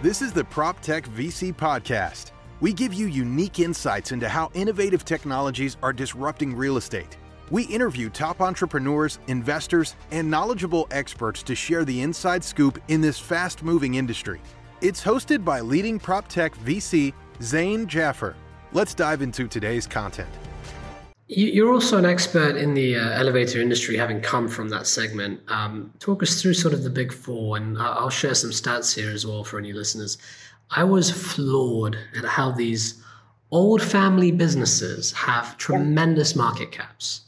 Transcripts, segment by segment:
This is the PropTech VC podcast. We give you unique insights into how innovative technologies are disrupting real estate. We interview top entrepreneurs, investors, and knowledgeable experts to share the inside scoop in this fast moving industry. It's hosted by leading PropTech VC Zain Jaffer. Let's dive into today's content. You're also an expert in the uh, elevator industry, having come from that segment. Um, talk us through sort of the big four, and I'll share some stats here as well for any listeners. I was floored at how these old family businesses have tremendous market caps.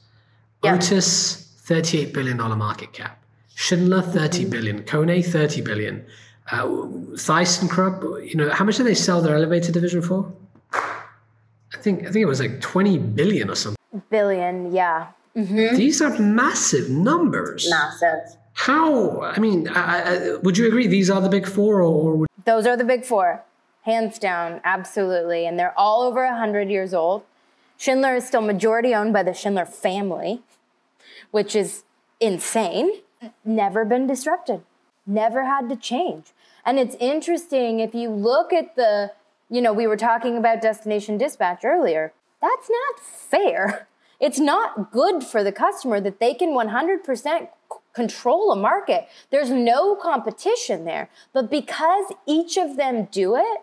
Yeah. Otis, $38 billion market cap. Schindler, 30 mm-hmm. billion. Kone, 30 billion. Uh, ThyssenKrupp, you know, how much did they sell their elevator division for? I think I think it was like 20 billion or something billion, yeah. Mm-hmm. These are massive numbers. Massive. How? I mean, I, I, would you agree these are the big four, or would- those are the big four, hands down, absolutely, and they're all over hundred years old. Schindler is still majority owned by the Schindler family, which is insane. Never been disrupted, never had to change. And it's interesting if you look at the, you know, we were talking about destination dispatch earlier. That's not fair. It's not good for the customer that they can 100% control a market. There's no competition there. But because each of them do it,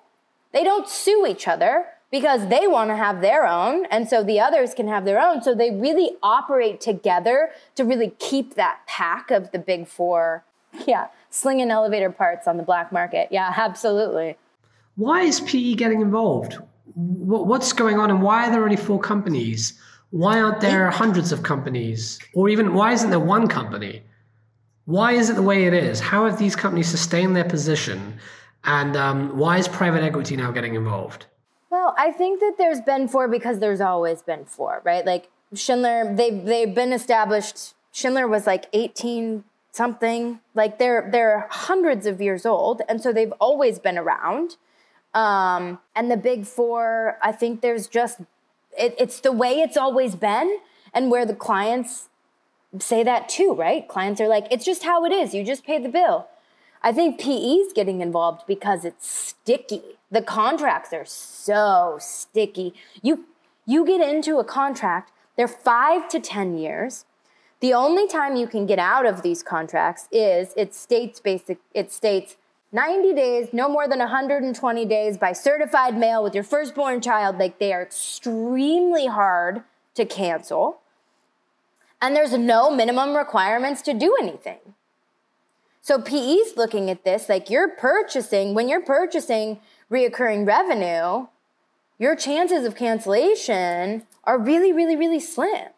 they don't sue each other because they want to have their own and so the others can have their own so they really operate together to really keep that pack of the big four yeah slinging elevator parts on the black market yeah absolutely why is pe getting involved what's going on and why are there only four companies? Why aren't there hundreds of companies? Or even why isn't there one company? Why is it the way it is? How have these companies sustained their position? And um, why is private equity now getting involved? Well, I think that there's been four because there's always been four, right? Like Schindler, they've they've been established. Schindler was like 18 something. Like they're they're hundreds of years old, and so they've always been around. Um, and the big four, I think there's just, it, it's the way it's always been and where the clients say that too, right? Clients are like, it's just how it is. You just pay the bill. I think PE is getting involved because it's sticky. The contracts are so sticky. You you get into a contract, they're 5 to 10 years. The only time you can get out of these contracts is it states basic it states 90 days, no more than 120 days by certified mail with your firstborn child. Like they are extremely hard to cancel. And there's no minimum requirements to do anything. So PE's looking at this like you're purchasing, when you're purchasing reoccurring revenue, your chances of cancellation are really, really, really slim.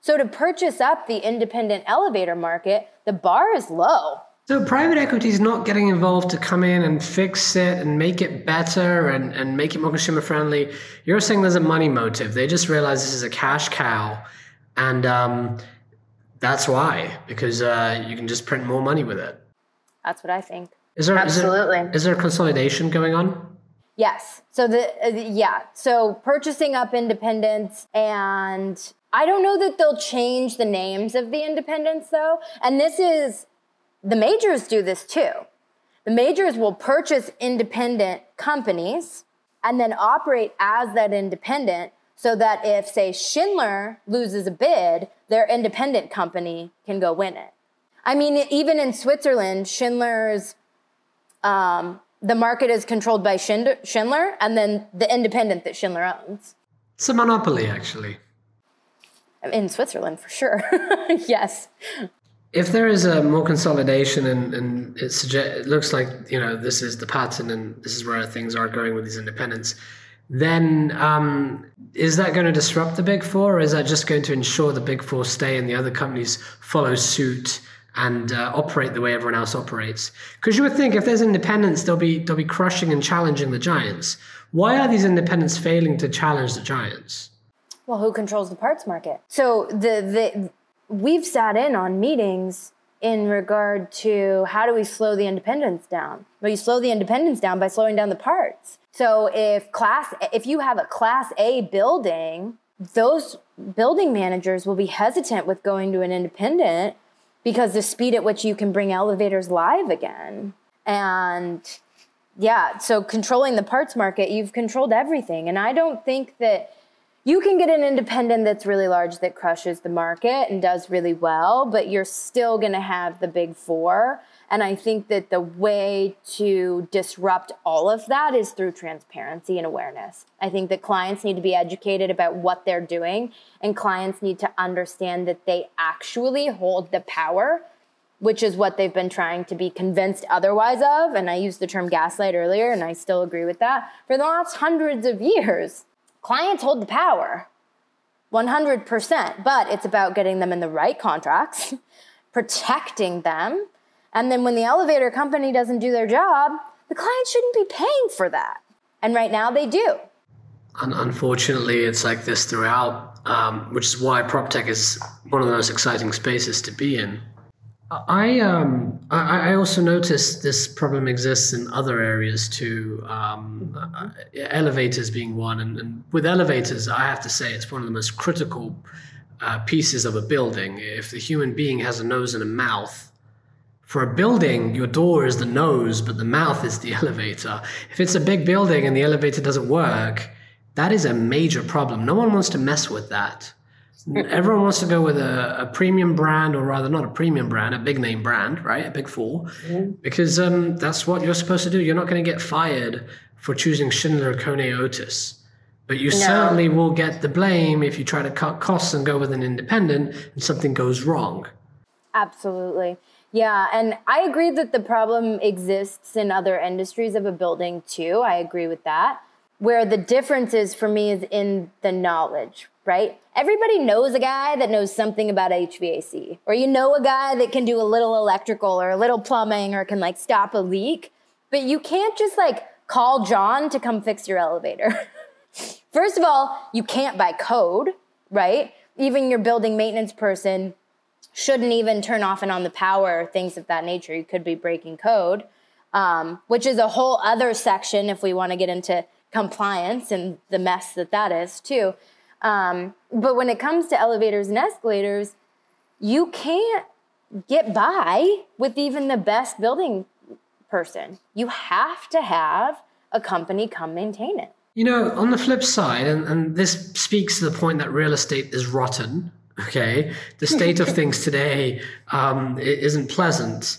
So to purchase up the independent elevator market, the bar is low. So private equity is not getting involved to come in and fix it and make it better and, and make it more consumer friendly. You're saying there's a money motive. They just realize this is a cash cow. And um, that's why, because uh, you can just print more money with it. That's what I think. Is there, Absolutely. Is there, is there consolidation going on? Yes. So the uh, yeah. So purchasing up independents and I don't know that they'll change the names of the independents though. And this is the majors do this too. The majors will purchase independent companies and then operate as that independent so that if, say, Schindler loses a bid, their independent company can go win it. I mean, even in Switzerland, Schindler's, um, the market is controlled by Schindler and then the independent that Schindler owns. It's a monopoly, actually. In Switzerland, for sure. yes if there is a more consolidation and, and it, suggest, it looks like you know this is the pattern and this is where things are going with these independents then um, is that going to disrupt the big four or is that just going to ensure the big four stay and the other companies follow suit and uh, operate the way everyone else operates? Because you would think if there's independence they'll be they'll be crushing and challenging the giants. Why are these independents failing to challenge the giants? Well who controls the parts market? So the the we've sat in on meetings in regard to how do we slow the independence down? Well, you slow the independence down by slowing down the parts. So if class, if you have a class A building, those building managers will be hesitant with going to an independent because the speed at which you can bring elevators live again. And yeah, so controlling the parts market, you've controlled everything. And I don't think that you can get an independent that's really large that crushes the market and does really well, but you're still going to have the big four. And I think that the way to disrupt all of that is through transparency and awareness. I think that clients need to be educated about what they're doing, and clients need to understand that they actually hold the power which is what they've been trying to be convinced otherwise of. And I used the term gaslight earlier, and I still agree with that. For the last hundreds of years, clients hold the power 100%, but it's about getting them in the right contracts, protecting them. And then when the elevator company doesn't do their job, the client shouldn't be paying for that. And right now they do. unfortunately, it's like this throughout, um, which is why prop tech is one of the most exciting spaces to be in. I um I, I also noticed this problem exists in other areas too. Um, uh, elevators being one, and, and, with elevators, I have to say it's one of the most critical uh, pieces of a building. If the human being has a nose and a mouth, for a building, your door is the nose, but the mouth is the elevator. If it's a big building and the elevator doesn't work, that is a major problem. No one wants to mess with that. Everyone wants to go with a, a, premium brand, or rather, not a premium brand, a big name brand, right? A big 4 mm-hmm. because um, that's what you're supposed to do. You're not going to get fired for choosing Schindler Kone Otis, but you no. certainly will get the blame if you try to cut costs and go with an independent and something goes wrong. Absolutely. Yeah, and I agree that the problem exists in other industries of a building too. I agree with that. Where the difference is for me is in the knowledge, right? Everybody knows a guy that knows something about HVAC, or you know a guy that can do a little electrical or a little plumbing or can like stop a leak, but you can't just like call John to come fix your elevator. First of all, you can't by code, right? Even your building maintenance person shouldn't even turn off and on the power, or things of that nature. You could be breaking code, um, which is a whole other section if we want to get into compliance and the mess that that is too. Um, but when it comes to elevators and escalators, you can't get by with even the best building person. You have to have a company come maintain it. You know, on the flip side, and, and this speaks to the point that real estate is rotten, okay? The state of things today um, isn't pleasant.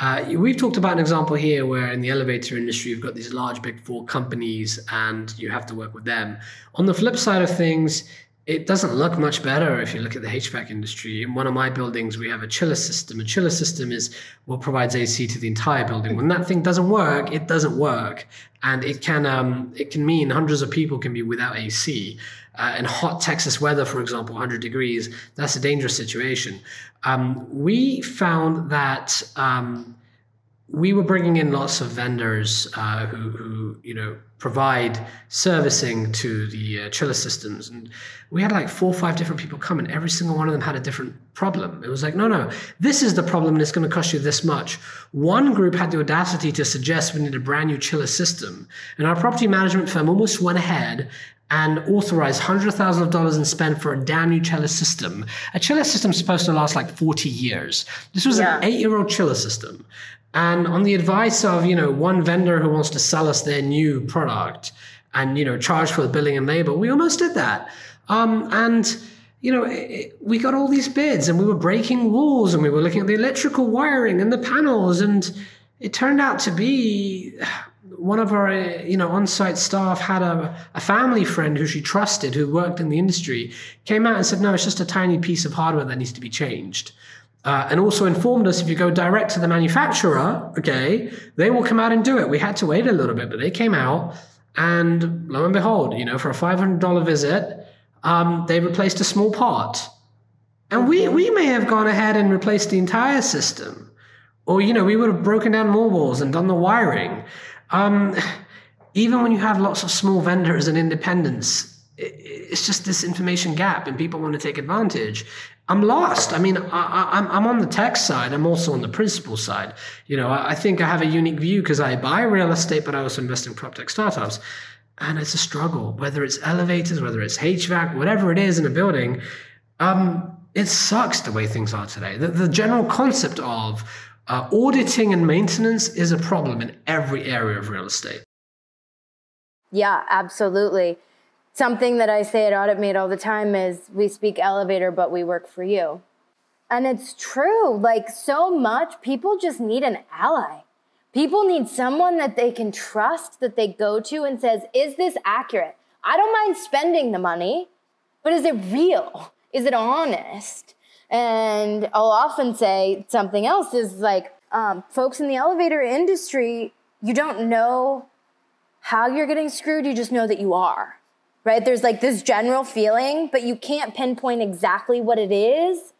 Uh, we've talked about an example here where in the elevator industry, you've got these large big four companies and you have to work with them. On the flip side of things, it doesn't look much better if you look at the HVAC industry. In one of my buildings, we have a chiller system. A chiller system is what provides AC to the entire building. When that thing doesn't work, it doesn't work, and it can um, it can mean hundreds of people can be without AC. Uh, in hot Texas weather, for example, 100 degrees, that's a dangerous situation. Um, we found that um, we were bringing in lots of vendors uh, who, who, you know, provide servicing to the uh, chiller systems, and we had like four or five different people come, and every single one of them had a different problem. It was like, no, no, this is the problem, and it's going to cost you this much. One group had the audacity to suggest we need a brand new chiller system, and our property management firm almost went ahead and authorized hundreds of thousands of dollars and spend for a damn new chiller system. A chiller system is supposed to last like 40 years. This was yeah. an eight-year-old chiller system. And on the advice of, you know, one vendor who wants to sell us their new product and, you know, charge for the billing and labor, we almost did that. Um, and, you know, it, we got all these bids and we were breaking rules and we were looking at the electrical wiring and the panels. And it turned out to be one of our, you know, on-site staff had a, a family friend who she trusted who worked in the industry came out and said, no, it's just a tiny piece of hardware that needs to be changed. Uh, and also informed us if you go direct to the manufacturer, okay, they will come out and do it. We had to wait a little bit, but they came out, and lo and behold, you know, for a five hundred dollar visit, um, they replaced a small part, and we we may have gone ahead and replaced the entire system, or you know, we would have broken down more walls and done the wiring. Um, even when you have lots of small vendors and independents, it's just this information gap and people want to take advantage. I'm lost. I mean I, am on the tech side i'm also on the principal side. You know i, I think i have a unique view because i buy real estate but i also invest in prop tech startups. And it's a struggle whether it's elevators whether it's hvac whatever it is in a building um, it sucks the way things are today. The, the general concept of uh, auditing and maintenance is a problem in every area of real estate. Yeah, absolutely. Something that I say at AuditMate all the time is we speak elevator, but we work for you. And it's true. Like so much, people just need an ally. People need someone that they can trust, that they go to and says, Is this accurate? I don't mind spending the money, but is it real? Is it honest? And I'll often say something else is like, um, folks in the elevator industry, you don't know how you're getting screwed, you just know that you are, right? There's like this general feeling, but you can't pinpoint exactly what it is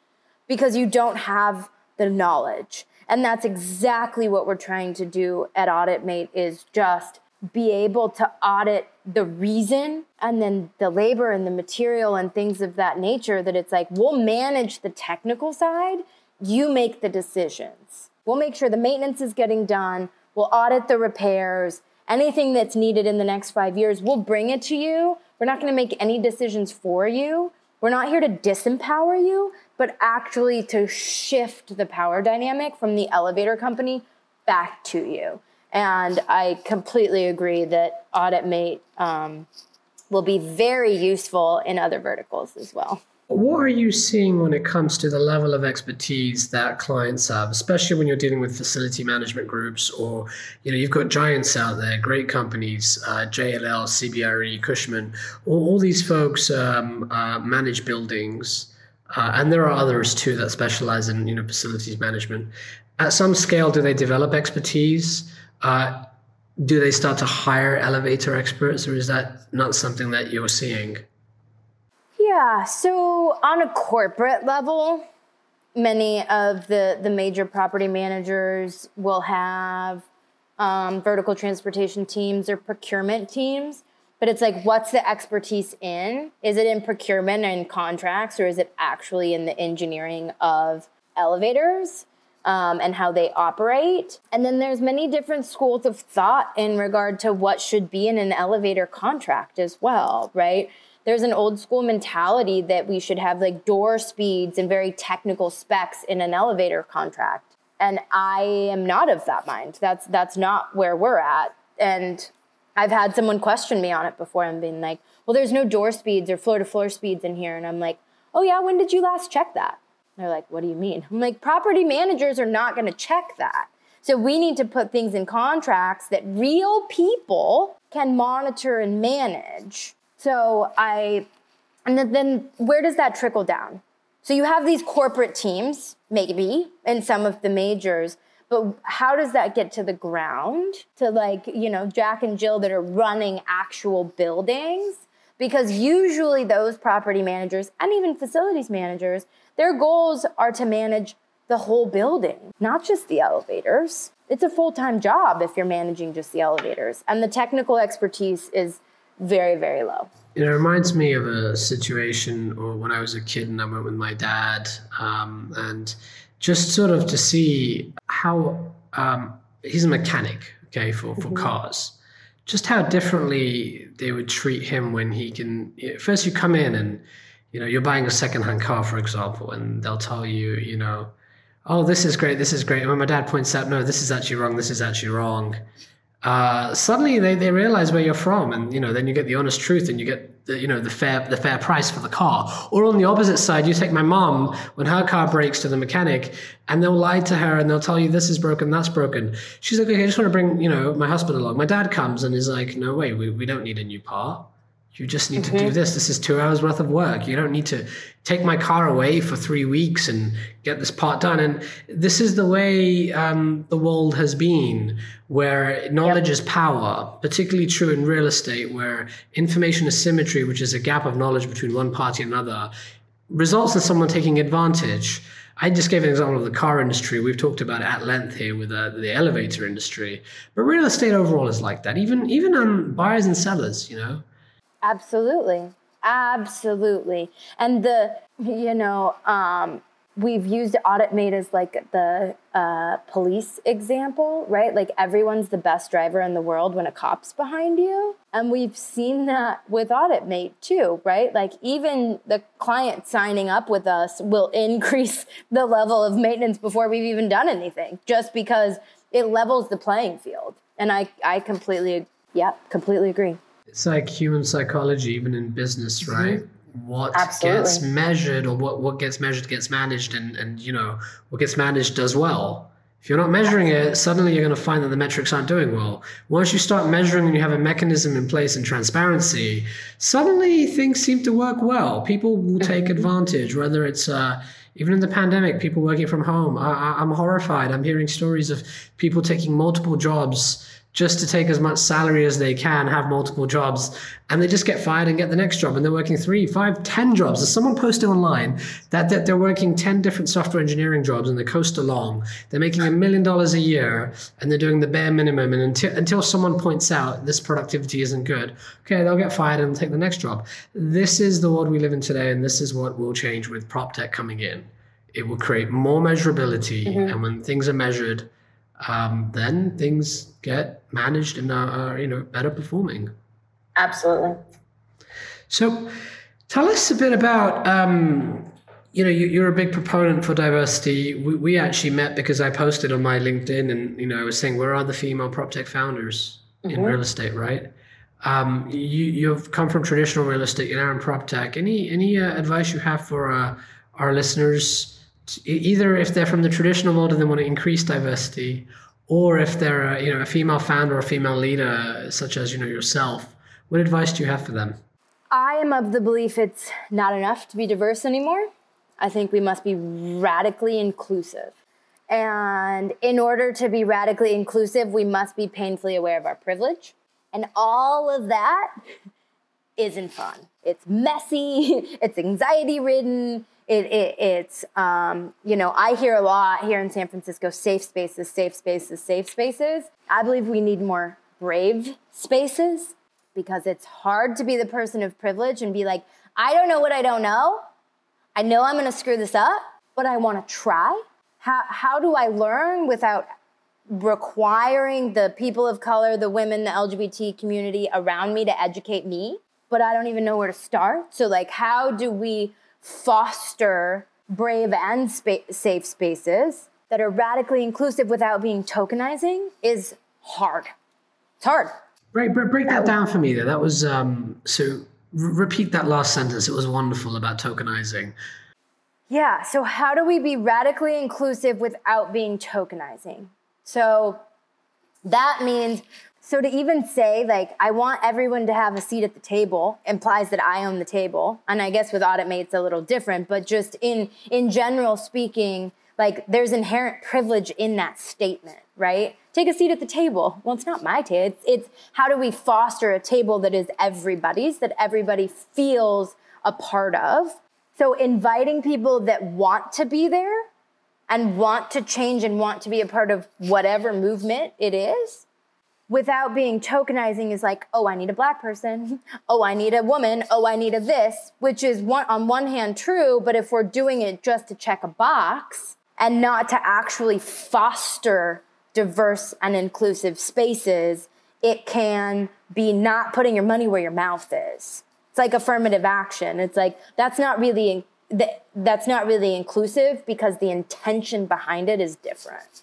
because you don't have the knowledge. And that's exactly what we're trying to do at AuditMate is just be able to audit the reason and then the labor and the material and things of that nature that it's like we'll manage the technical side, you make the decisions. We'll make sure the maintenance is getting done, we'll audit the repairs, anything that's needed in the next 5 years, we'll bring it to you. We're not going to make any decisions for you. We're not here to disempower you, but actually to shift the power dynamic from the elevator company back to you. And I completely agree that AuditMate um, will be very useful in other verticals as well. What are you seeing when it comes to the level of expertise that clients have, especially when you're dealing with facility management groups or, you know, you've got giants out there, great companies, uh, JLL, CBRE, Cushman, all, all these folks um, uh, manage buildings. Uh, and there are others too that specialize in, you know, facilities management. At some scale, do they develop expertise? Uh, do they start to hire elevator experts, or is that not something that you're seeing? Yeah, so on a corporate level, many of the, the major property managers will have um, vertical transportation teams or procurement teams. But it's like, what's the expertise in? Is it in procurement and contracts, or is it actually in the engineering of elevators? Um, and how they operate. And then there's many different schools of thought in regard to what should be in an elevator contract as well, right? There's an old school mentality that we should have like door speeds and very technical specs in an elevator contract. And I am not of that mind. That's that's not where we're at. And I've had someone question me on it before and been like, well, there's no door speeds or floor to floor speeds in here. And I'm like, oh, yeah, when did you last check that? They're like, what do you mean? I'm like, property managers are not going to check that. So we need to put things in contracts that real people can monitor and manage. So I, and then where does that trickle down? So you have these corporate teams, maybe, in some of the majors, but how does that get to the ground to like, you know, Jack and Jill that are running actual buildings? Because usually those property managers and even facilities managers, their goals are to manage the whole building, not just the elevators. It's a full time job if you're managing just the elevators. And the technical expertise is very, very low. It reminds me of a situation or when I was a kid and I went with my dad, um, and just sort of to see how um, he's a mechanic, okay, for, for mm-hmm. cars. Just how differently they would treat him when he can. First, you come in and you know you're buying a secondhand car for example and they'll tell you you know oh this is great this is great and when my dad points out no this is actually wrong this is actually wrong uh, suddenly they, they realize where you're from and you know then you get the honest truth and you get the, you know the fair the fair price for the car. Or on the opposite side you take my mom when her car breaks to the mechanic and they'll lie to her and they'll tell you this is broken that's broken. She's like okay i just want to bring you know my husband along. My dad comes and is like no way we, we don't need a new part you just need mm-hmm. to do mm-hmm. this. This is two hours worth of work. You don't need to take my car away for three weeks and get this part done. And this is the way um, the world has been, where knowledge yep. is power, particularly true in real estate, where information asymmetry, which is a gap of knowledge between one party and another, results in someone taking advantage. I just gave an example of the car industry. We've talked about it at length here with uh, the elevator industry, but real estate overall is like that. Even even on buyers and sellers, you know. Absolutely. Absolutely. And the, you know, um, we've used AuditMate as like the uh, police example right? Like everyone's the best driver in the world when a cop's behind you. And we've seen that with AuditMate too right? Like even the client signing up with us will increase the level of maintenance before we've even done anything just because it levels the playing field. And i i completely yeah completely agree it's like human psychology even in business mm-hmm. right? What Absolutely. gets measured or what, what gets measured gets managed and, and you know what gets managed does well. If you're not measuring it suddenly you're going to find that the metrics aren't doing well. Once you start measuring and you have a mechanism in place and transparency suddenly things seem to work well. People will take mm-hmm. advantage whether it's uh, even in the pandemic people working from home. I, i'm horrified. I'm hearing stories of people taking multiple jobs just to take as much salary as they can, have multiple jobs, and they just get fired and get the next job. And they're working three, five, ten jobs. There's someone posting online that, that they're working 10 different software engineering jobs and they coast along. They're making a million dollars a year and they're doing the bare minimum. And until, until someone points out this productivity isn't good, okay, they'll get fired and take the next job. This is the world we live in today, and this is what will change with prop tech coming in. It will create more measurability, mm-hmm. and when things are measured, um, then things get managed and are, are, you know better performing. Absolutely. So, tell us a bit about. Um, you know, you, are a big proponent for diversity. We, we, actually met because I posted on my LinkedIn, and you know, I was saying, where are the female prop tech founders mm-hmm. in real estate, right? Um, you you've come from traditional real estate, you're now in prop tech. Any any uh, advice you have for uh, our listeners? Either if they're from the traditional model and they want to increase diversity, or if they're a, you know a female founder or a female leader, such as you know yourself. What advice do you have for them? I am of the belief it's not enough to be diverse anymore. I think we must be radically inclusive. And in order to be radically inclusive, we must be painfully aware of our privilege. And all of that isn't fun. It's messy, it's anxiety ridden, it, it, it's um, you know i hear a lot here in san francisco safe spaces safe spaces safe spaces. I believe we need more brave spaces because it's hard to be the person of privilege and be like i don't know what i don't know. I know i'm going to screw this up but i want to try. How, how do i learn without requiring the people of color the women the lgbt community around me to educate me but i don't even know where to start? So like how do we foster brave and spa- safe spaces that are radically inclusive without being tokenizing is hard. It's hard. Break, break, break that down for me there. That was, um, so r- repeat that last sentence. It was wonderful about tokenizing. Yeah, so how do we be radically inclusive without being tokenizing? So that means so to even say like I want everyone to have a seat at the table implies that I own the table. And I guess with audit it's a little different, but just in in general speaking, like there's inherent privilege in that statement, right? Take a seat at the table. Well, it's not my table. It's, it's how do we foster a table that is everybody's, that everybody feels a part of. So inviting people that want to be there and want to change and want to be a part of whatever movement it is without being tokenizing is like, oh, I need a black person. Oh, I need a woman. Oh, I need a this, which is one, on one hand true, but if we're doing it just to check a box and not to actually foster diverse and inclusive spaces, it can be not putting your money where your mouth is. It's like affirmative action. It's like that's not really that's not really inclusive because the intention behind it is different.